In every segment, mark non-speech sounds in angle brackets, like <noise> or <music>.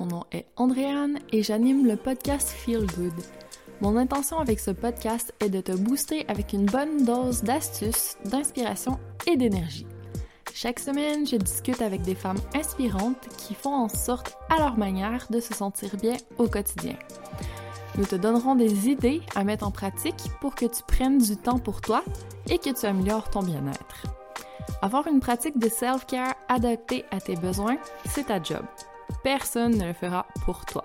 Mon nom est Andréane et j'anime le podcast Feel Good. Mon intention avec ce podcast est de te booster avec une bonne dose d'astuces, d'inspiration et d'énergie. Chaque semaine, je discute avec des femmes inspirantes qui font en sorte à leur manière de se sentir bien au quotidien. Nous te donnerons des idées à mettre en pratique pour que tu prennes du temps pour toi et que tu améliores ton bien-être. Avoir une pratique de self-care adaptée à tes besoins, c'est ta job. Personne ne le fera pour toi.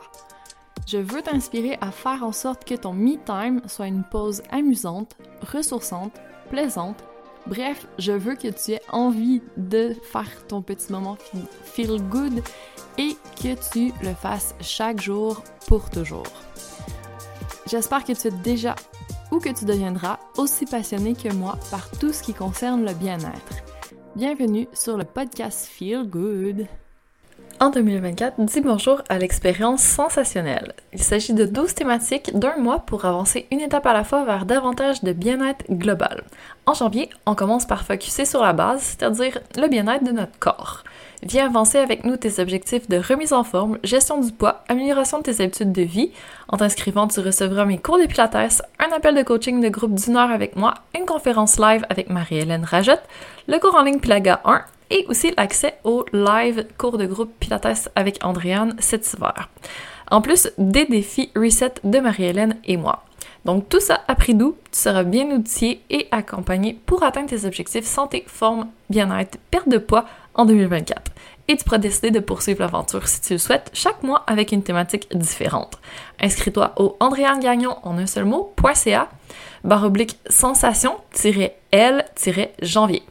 Je veux t'inspirer à faire en sorte que ton me-time soit une pause amusante, ressourçante, plaisante. Bref, je veux que tu aies envie de faire ton petit moment feel good et que tu le fasses chaque jour pour toujours. J'espère que tu es déjà ou que tu deviendras aussi passionné que moi par tout ce qui concerne le bien-être. Bienvenue sur le podcast Feel Good. En 2024, dis bonjour à l'expérience sensationnelle. Il s'agit de 12 thématiques d'un mois pour avancer une étape à la fois vers davantage de bien-être global. En janvier, on commence par focuser sur la base, c'est-à-dire le bien-être de notre corps. Viens avancer avec nous tes objectifs de remise en forme, gestion du poids, amélioration de tes habitudes de vie. En t'inscrivant, tu recevras mes cours de pilates, un appel de coaching de groupe d'une heure avec moi, une conférence live avec Marie-Hélène Rajotte, le cours en ligne Pilaga 1 et aussi l'accès au live cours de groupe Pilates avec Andréane cet hiver. En plus des défis reset de Marie-Hélène et moi. Donc tout ça à prix doux, tu seras bien outillé et accompagné pour atteindre tes objectifs santé, forme, bien-être, perte de poids en 2024. Et tu pourras décider de poursuivre l'aventure si tu le souhaites chaque mois avec une thématique différente. Inscris-toi au Andréane Gagnon en un seul mot.ca barre oblique sensation-l-janvier.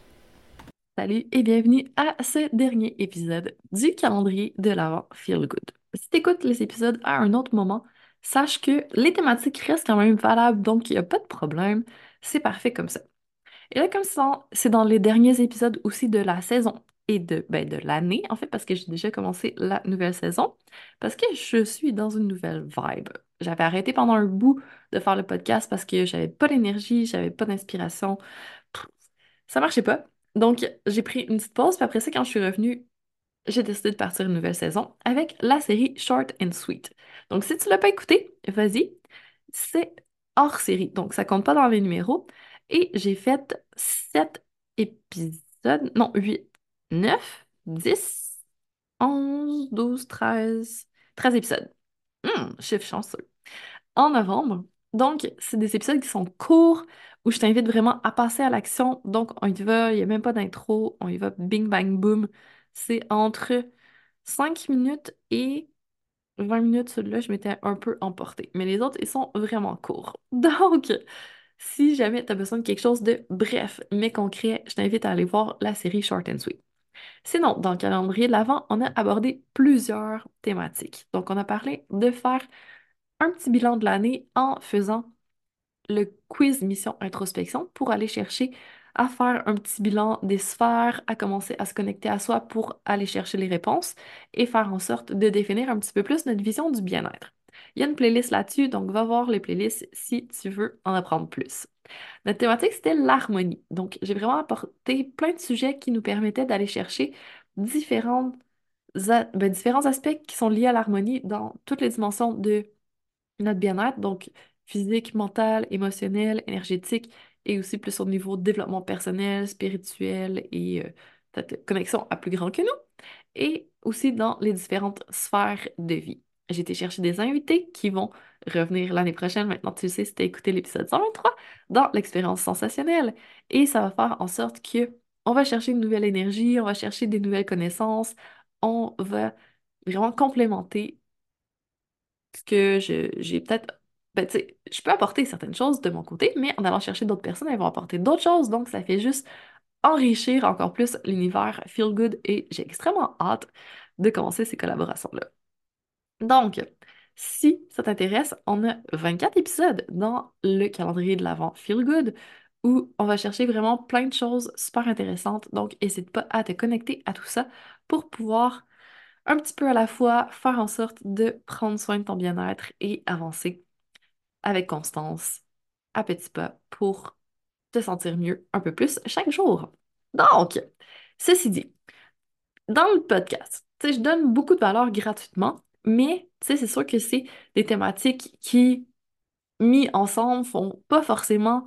Salut et bienvenue à ce dernier épisode du calendrier de l'Avent Feel Good. Si tu écoutes les épisodes à un autre moment, sache que les thématiques restent quand même valables, donc il n'y a pas de problème. C'est parfait comme ça. Et là, comme ça, c'est dans les derniers épisodes aussi de la saison et de, ben, de l'année, en fait, parce que j'ai déjà commencé la nouvelle saison, parce que je suis dans une nouvelle vibe. J'avais arrêté pendant un bout de faire le podcast parce que j'avais pas d'énergie, j'avais pas d'inspiration. Ça marchait pas. Donc, j'ai pris une petite pause, puis après ça, quand je suis revenue, j'ai décidé de partir une nouvelle saison avec la série Short and Sweet. Donc, si tu ne l'as pas écouté, vas-y. C'est hors série, donc ça compte pas dans les numéros. Et j'ai fait 7 épisodes, non, 8, 9, 10, 11, 12, 13, 13 épisodes. Hum, chiffre chanceux. En novembre, donc, c'est des épisodes qui sont courts, où je t'invite vraiment à passer à l'action. Donc, on y va, il n'y a même pas d'intro, on y va bing bang boom. C'est entre 5 minutes et 20 minutes, celui-là, je m'étais un peu emportée. Mais les autres, ils sont vraiment courts. <laughs> Donc, si jamais tu as besoin de quelque chose de bref, mais concret, je t'invite à aller voir la série Short and Sweet. Sinon, dans le calendrier de l'Avent, on a abordé plusieurs thématiques. Donc, on a parlé de faire un petit bilan de l'année en faisant le quiz mission introspection pour aller chercher à faire un petit bilan des sphères, à commencer à se connecter à soi pour aller chercher les réponses et faire en sorte de définir un petit peu plus notre vision du bien-être. Il y a une playlist là-dessus, donc va voir les playlists si tu veux en apprendre plus. Notre thématique, c'était l'harmonie. Donc, j'ai vraiment apporté plein de sujets qui nous permettaient d'aller chercher ben, différents aspects qui sont liés à l'harmonie dans toutes les dimensions de notre bien-être. Donc, physique, mental, émotionnel, énergétique, et aussi plus au niveau développement personnel, spirituel et euh, connexion à plus grand que nous, et aussi dans les différentes sphères de vie. J'ai été chercher des invités qui vont revenir l'année prochaine. Maintenant, tu sais, c'était écouter l'épisode 123 dans l'expérience sensationnelle. Et ça va faire en sorte que on va chercher une nouvelle énergie, on va chercher des nouvelles connaissances, on va vraiment complémenter ce que j'ai peut-être ben, je peux apporter certaines choses de mon côté, mais en allant chercher d'autres personnes, elles vont apporter d'autres choses, donc ça fait juste enrichir encore plus l'univers Feel Good et j'ai extrêmement hâte de commencer ces collaborations-là. Donc, si ça t'intéresse, on a 24 épisodes dans le calendrier de l'avant Feel Good où on va chercher vraiment plein de choses super intéressantes. Donc, n'hésite pas à te connecter à tout ça pour pouvoir un petit peu à la fois faire en sorte de prendre soin de ton bien-être et avancer avec constance, à petits pas, pour te sentir mieux un peu plus chaque jour. Donc, ceci dit, dans le podcast, je donne beaucoup de valeur gratuitement Mais, c'est sûr que c'est des thématiques qui, mis ensemble, font pas forcément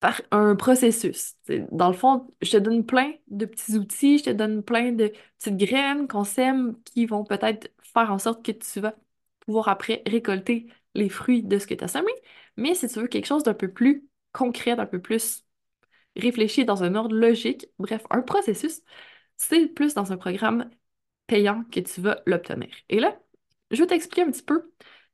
par un processus. Dans le fond, je te donne plein de petits outils, je te donne plein de petites graines qu'on sème qui vont peut-être faire en sorte que tu vas pouvoir après récolter les fruits de ce que tu as semé. Mais si tu veux quelque chose d'un peu plus concret, d'un peu plus réfléchi dans un ordre logique, bref, un processus, c'est plus dans un programme payant que tu vas l'obtenir. Et là, je vais t'expliquer un petit peu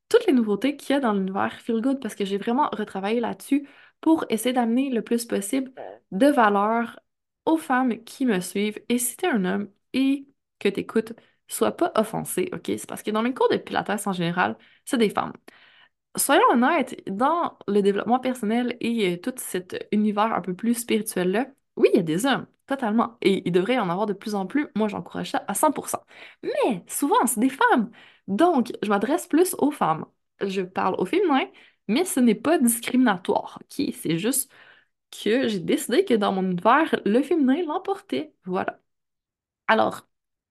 toutes les nouveautés qu'il y a dans l'univers Feel Good parce que j'ai vraiment retravaillé là-dessus pour essayer d'amener le plus possible de valeur aux femmes qui me suivent. Et si t'es un homme et que t'écoutes, sois pas offensé, OK? C'est parce que dans mes cours de pilates en général, c'est des femmes. Soyons honnêtes, dans le développement personnel et euh, tout cet univers un peu plus spirituel-là, oui, il y a des hommes, totalement. Et il devrait y en avoir de plus en plus. Moi, j'encourage ça à 100%. Mais souvent, c'est des femmes. Donc, je m'adresse plus aux femmes. Je parle au féminin, mais ce n'est pas discriminatoire, OK? C'est juste que j'ai décidé que dans mon univers, le féminin l'emportait. Voilà. Alors,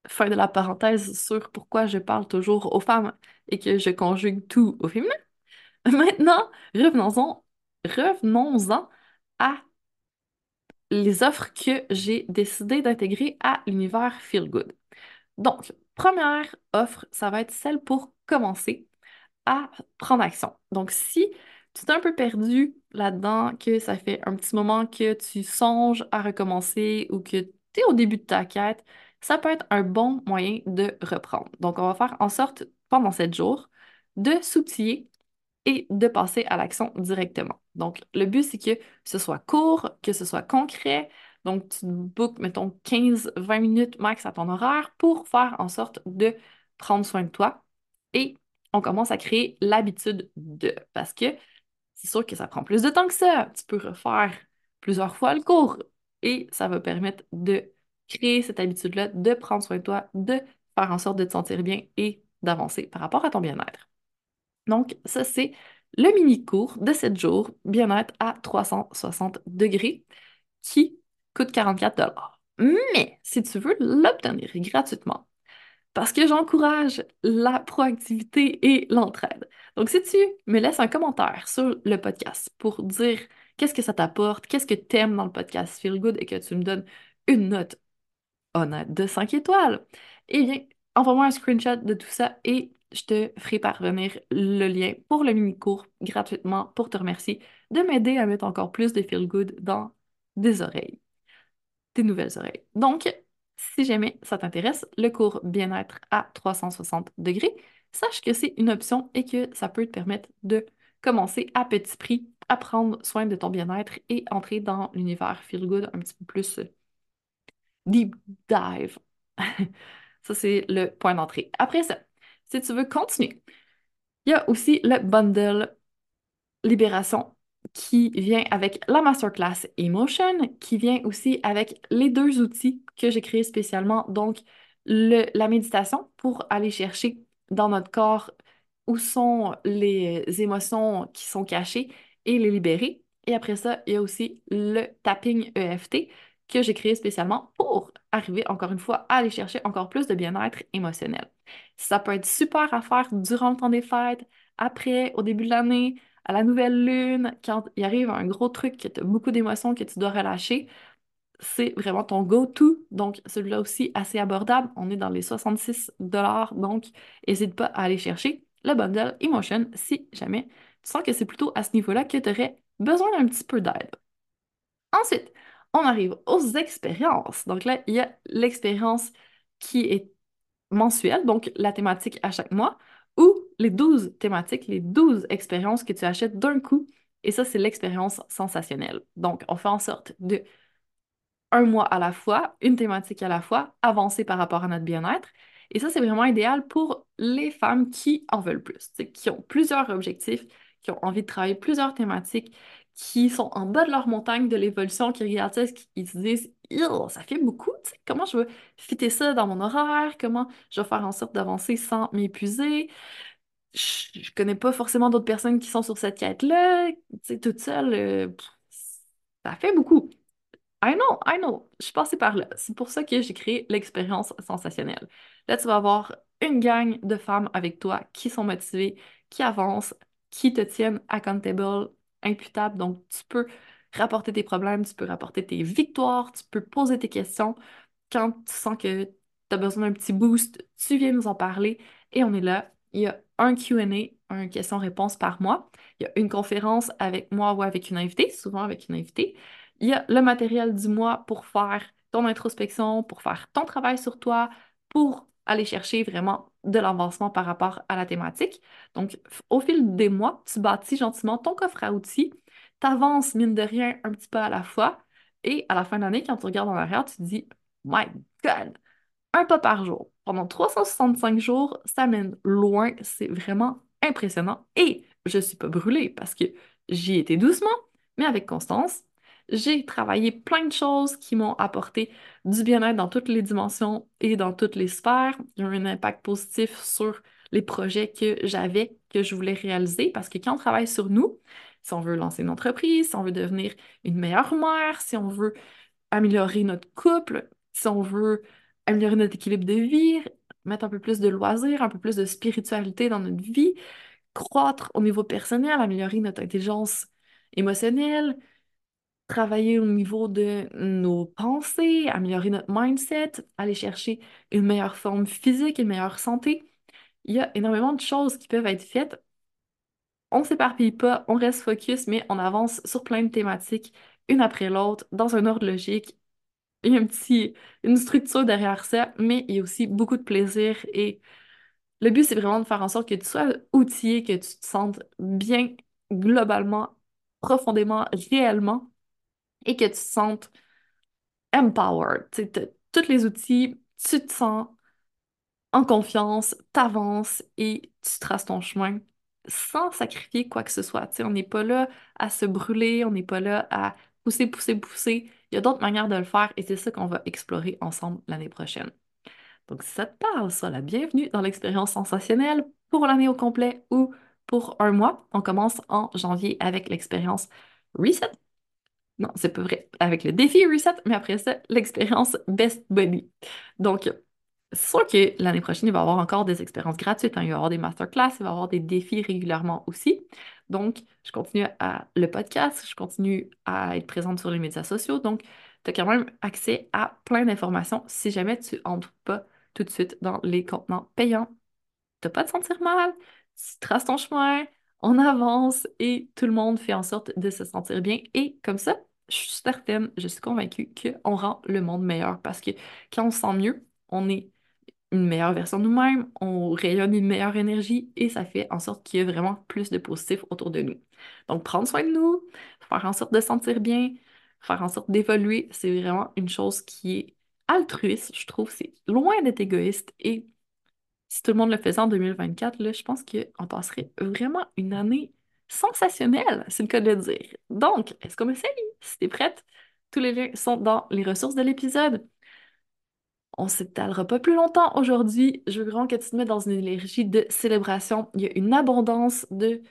fin de la parenthèse sur pourquoi je parle toujours aux femmes et que je conjugue tout au féminin. <laughs> Maintenant, revenons-en, revenons-en à les offres que j'ai décidé d'intégrer à l'univers Feel Good. Donc, première offre, ça va être celle pour commencer à prendre action. Donc, si tu t'es un peu perdu là-dedans, que ça fait un petit moment que tu songes à recommencer ou que tu es au début de ta quête, ça peut être un bon moyen de reprendre. Donc, on va faire en sorte, pendant sept jours, de s'outiller et de passer à l'action directement. Donc, le but, c'est que ce soit court, que ce soit concret. Donc, tu bookes, mettons, 15-20 minutes max à ton horaire pour faire en sorte de prendre soin de toi. Et on commence à créer l'habitude de. Parce que c'est sûr que ça prend plus de temps que ça. Tu peux refaire plusieurs fois le cours et ça va permettre de créer cette habitude-là, de prendre soin de toi, de faire en sorte de te sentir bien et d'avancer par rapport à ton bien-être. Donc, ça, c'est le mini-cours de 7 jours, bien-être à 360 degrés, qui coûte 44 Mais si tu veux l'obtenir gratuitement, parce que j'encourage la proactivité et l'entraide. Donc, si tu me laisses un commentaire sur le podcast pour dire qu'est-ce que ça t'apporte, qu'est-ce que tu aimes dans le podcast Feel Good et que tu me donnes une note honnête de 5 étoiles, eh bien, envoie-moi un screenshot de tout ça et je te ferai parvenir le lien pour le mini-cours gratuitement pour te remercier de m'aider à mettre encore plus de feel good dans des oreilles, des nouvelles oreilles. Donc, si jamais ça t'intéresse, le cours bien-être à 360 degrés, sache que c'est une option et que ça peut te permettre de commencer à petit prix à prendre soin de ton bien-être et entrer dans l'univers feel good un petit peu plus deep dive. <laughs> ça, c'est le point d'entrée. Après ça, si tu veux continuer. Il y a aussi le bundle Libération qui vient avec la masterclass Emotion, qui vient aussi avec les deux outils que j'ai créés spécialement, donc la méditation pour aller chercher dans notre corps où sont les émotions qui sont cachées et les libérer. Et après ça, il y a aussi le tapping EFT que j'ai créé spécialement pour arriver, encore une fois, à aller chercher encore plus de bien-être émotionnel. Ça peut être super à faire durant le temps des fêtes, après, au début de l'année, à la nouvelle lune, quand il arrive un gros truc, que tu as beaucoup d'émotions que tu dois relâcher. C'est vraiment ton go-to. Donc, celui-là aussi, assez abordable. On est dans les 66 donc n'hésite pas à aller chercher le bundle Emotion si jamais tu sens que c'est plutôt à ce niveau-là que tu aurais besoin d'un petit peu d'aide. Ensuite, on arrive aux expériences. Donc là, il y a l'expérience qui est mensuelle, donc la thématique à chaque mois, ou les 12 thématiques, les 12 expériences que tu achètes d'un coup. Et ça, c'est l'expérience sensationnelle. Donc, on fait en sorte de un mois à la fois, une thématique à la fois, avancer par rapport à notre bien-être. Et ça, c'est vraiment idéal pour les femmes qui en veulent plus, qui ont plusieurs objectifs, qui ont envie de travailler plusieurs thématiques, qui sont en bas de leur montagne de l'évolution, qui regardent ça, qui se disent ça fait beaucoup, comment je vais fitter ça dans mon horaire, comment je vais faire en sorte d'avancer sans m'épuiser? Je, je connais pas forcément d'autres personnes qui sont sur cette quête-là, tu sais, toute seule, euh, ça fait beaucoup. I know, I know, je suis passée par là. C'est pour ça que j'ai créé l'expérience sensationnelle. Là, tu vas avoir une gang de femmes avec toi qui sont motivées, qui avancent, qui te tiennent accountable, imputable. Donc, tu peux rapporter tes problèmes, tu peux rapporter tes victoires, tu peux poser tes questions. Quand tu sens que tu as besoin d'un petit boost, tu viens nous en parler et on est là. Il y a un QA, un question-réponse par mois. Il y a une conférence avec moi ou avec une invitée, souvent avec une invitée. Il y a le matériel du mois pour faire ton introspection, pour faire ton travail sur toi, pour aller chercher vraiment de l'avancement par rapport à la thématique. Donc, au fil des mois, tu bâtis gentiment ton coffre à outils, tu avances, mine de rien, un petit peu à la fois, et à la fin de l'année, quand tu regardes en arrière, tu te dis, My God, un pas par jour. Pendant 365 jours, ça mène loin, c'est vraiment impressionnant. Et je ne suis pas brûlée parce que j'y étais doucement, mais avec constance. J'ai travaillé plein de choses qui m'ont apporté du bien-être dans toutes les dimensions et dans toutes les sphères. Il y a eu un impact positif sur les projets que j'avais, que je voulais réaliser, parce que quand on travaille sur nous, si on veut lancer une entreprise, si on veut devenir une meilleure mère, si on veut améliorer notre couple, si on veut améliorer notre équilibre de vie, mettre un peu plus de loisirs, un peu plus de spiritualité dans notre vie, croître au niveau personnel, améliorer notre intelligence émotionnelle, travailler au niveau de nos pensées, améliorer notre mindset, aller chercher une meilleure forme physique, une meilleure santé. Il y a énormément de choses qui peuvent être faites. On ne s'éparpille pas, on reste focus, mais on avance sur plein de thématiques, une après l'autre, dans un ordre logique. Il y a un petit, une structure derrière ça, mais il y a aussi beaucoup de plaisir et le but, c'est vraiment de faire en sorte que tu sois outillé, que tu te sentes bien globalement, profondément, réellement et que tu te sentes empowered. Tu tous les outils, tu te sens en confiance, t'avances et tu traces ton chemin sans sacrifier quoi que ce soit. on n'est pas là à se brûler, on n'est pas là à pousser, pousser, pousser. Il y a d'autres manières de le faire et c'est ça qu'on va explorer ensemble l'année prochaine. Donc, si ça te parle, sois la bienvenue dans l'expérience sensationnelle pour l'année au complet ou pour un mois. On commence en janvier avec l'expérience Reset. Non, c'est pas vrai. Avec le défi Reset, mais après ça, l'expérience Best Body. Donc, c'est sûr que l'année prochaine, il va y avoir encore des expériences gratuites. Hein. Il va y avoir des masterclass, il va y avoir des défis régulièrement aussi. Donc, je continue à le podcast, je continue à être présente sur les médias sociaux. Donc, tu as quand même accès à plein d'informations si jamais tu entres pas tout de suite dans les contenants payants. Tu pas de sentir mal, tu traces ton chemin, on avance et tout le monde fait en sorte de se sentir bien. Et comme ça, je suis certaine, je suis convaincue qu'on rend le monde meilleur parce que quand on se sent mieux, on est une meilleure version de nous-mêmes, on rayonne une meilleure énergie et ça fait en sorte qu'il y ait vraiment plus de positifs autour de nous. Donc, prendre soin de nous, faire en sorte de se sentir bien, faire en sorte d'évoluer, c'est vraiment une chose qui est altruiste, je trouve. C'est loin d'être égoïste et si tout le monde le faisait en 2024, là, je pense qu'on passerait vraiment une année sensationnelle, c'est le cas de le dire. Donc, est-ce qu'on essaye? Si t'es prête, tous les liens sont dans les ressources de l'épisode. On s'étalera pas plus longtemps aujourd'hui. Je veux vraiment que tu te mettes dans une énergie de célébration. Il y a une abondance de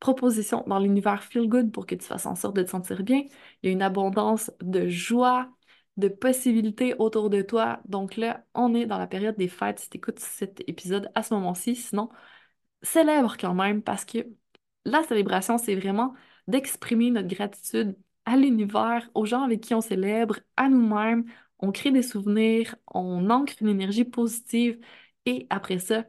propositions dans l'univers Feel Good pour que tu fasses en sorte de te sentir bien. Il y a une abondance de joie, de possibilités autour de toi. Donc là, on est dans la période des fêtes si tu écoutes cet épisode à ce moment-ci. Sinon, célèbre quand même parce que la célébration, c'est vraiment d'exprimer notre gratitude à l'univers, aux gens avec qui on célèbre, à nous-mêmes. On crée des souvenirs, on ancre une énergie positive et après ça,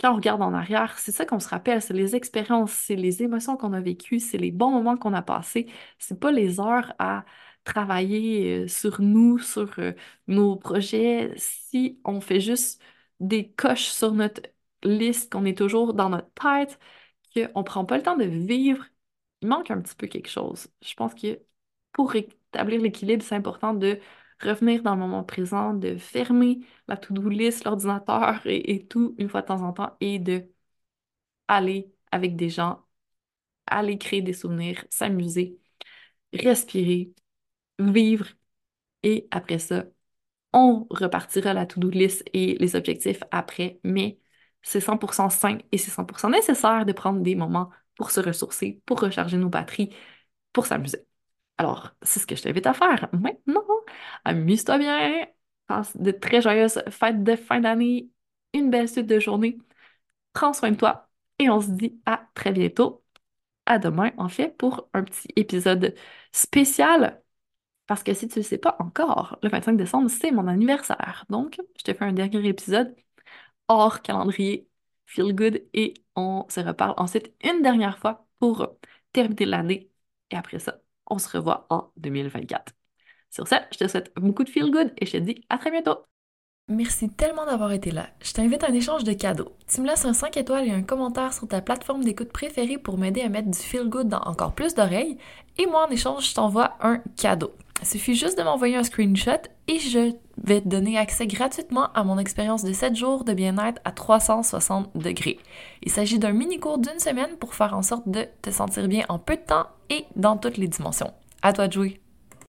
quand on regarde en arrière, c'est ça qu'on se rappelle, c'est les expériences, c'est les émotions qu'on a vécues, c'est les bons moments qu'on a passés. C'est pas les heures à travailler euh, sur nous, sur euh, nos projets, si on fait juste des coches sur notre liste, qu'on est toujours dans notre tête, qu'on prend pas le temps de vivre, il manque un petit peu quelque chose. Je pense que pour rétablir l'équilibre, c'est important de revenir dans le moment présent, de fermer la to-do list, l'ordinateur et, et, tout une fois de temps en temps et de aller avec des gens, aller créer des souvenirs, s'amuser, respirer, vivre et après ça, on repartira la to-do list et les objectifs après, mais c'est 100% sain et c'est 100% nécessaire de prendre des moments pour se ressourcer, pour recharger nos batteries, pour s'amuser. Alors, c'est ce que je t'invite à faire maintenant. Amuse-toi bien, passe de très joyeuses fêtes de fin d'année une belle suite de journée. Prends soin de toi et on se dit à très bientôt. À demain, en fait, pour un petit épisode spécial. Parce que si tu ne le sais pas encore, le 25 décembre, c'est mon anniversaire. Donc, je te fais un dernier épisode hors calendrier feel good et on se reparle ensuite une dernière fois pour terminer l'année. Et après ça, on se revoit en 2024. Sur ce, je te souhaite beaucoup de feel good et je te dis à très bientôt. Merci tellement d'avoir été là. Je t'invite à un échange de cadeaux. Tu me laisses un 5 étoiles et un commentaire sur ta plateforme d'écoute préférée pour m'aider à mettre du feel good dans encore plus d'oreilles. Et moi, en échange, je t'envoie un cadeau. Il suffit juste de m'envoyer un screenshot et je vais te donner accès gratuitement à mon expérience de 7 jours de bien-être à 360 degrés. Il s'agit d'un mini-cours d'une semaine pour faire en sorte de te sentir bien en peu de temps et dans toutes les dimensions. À toi de jouer!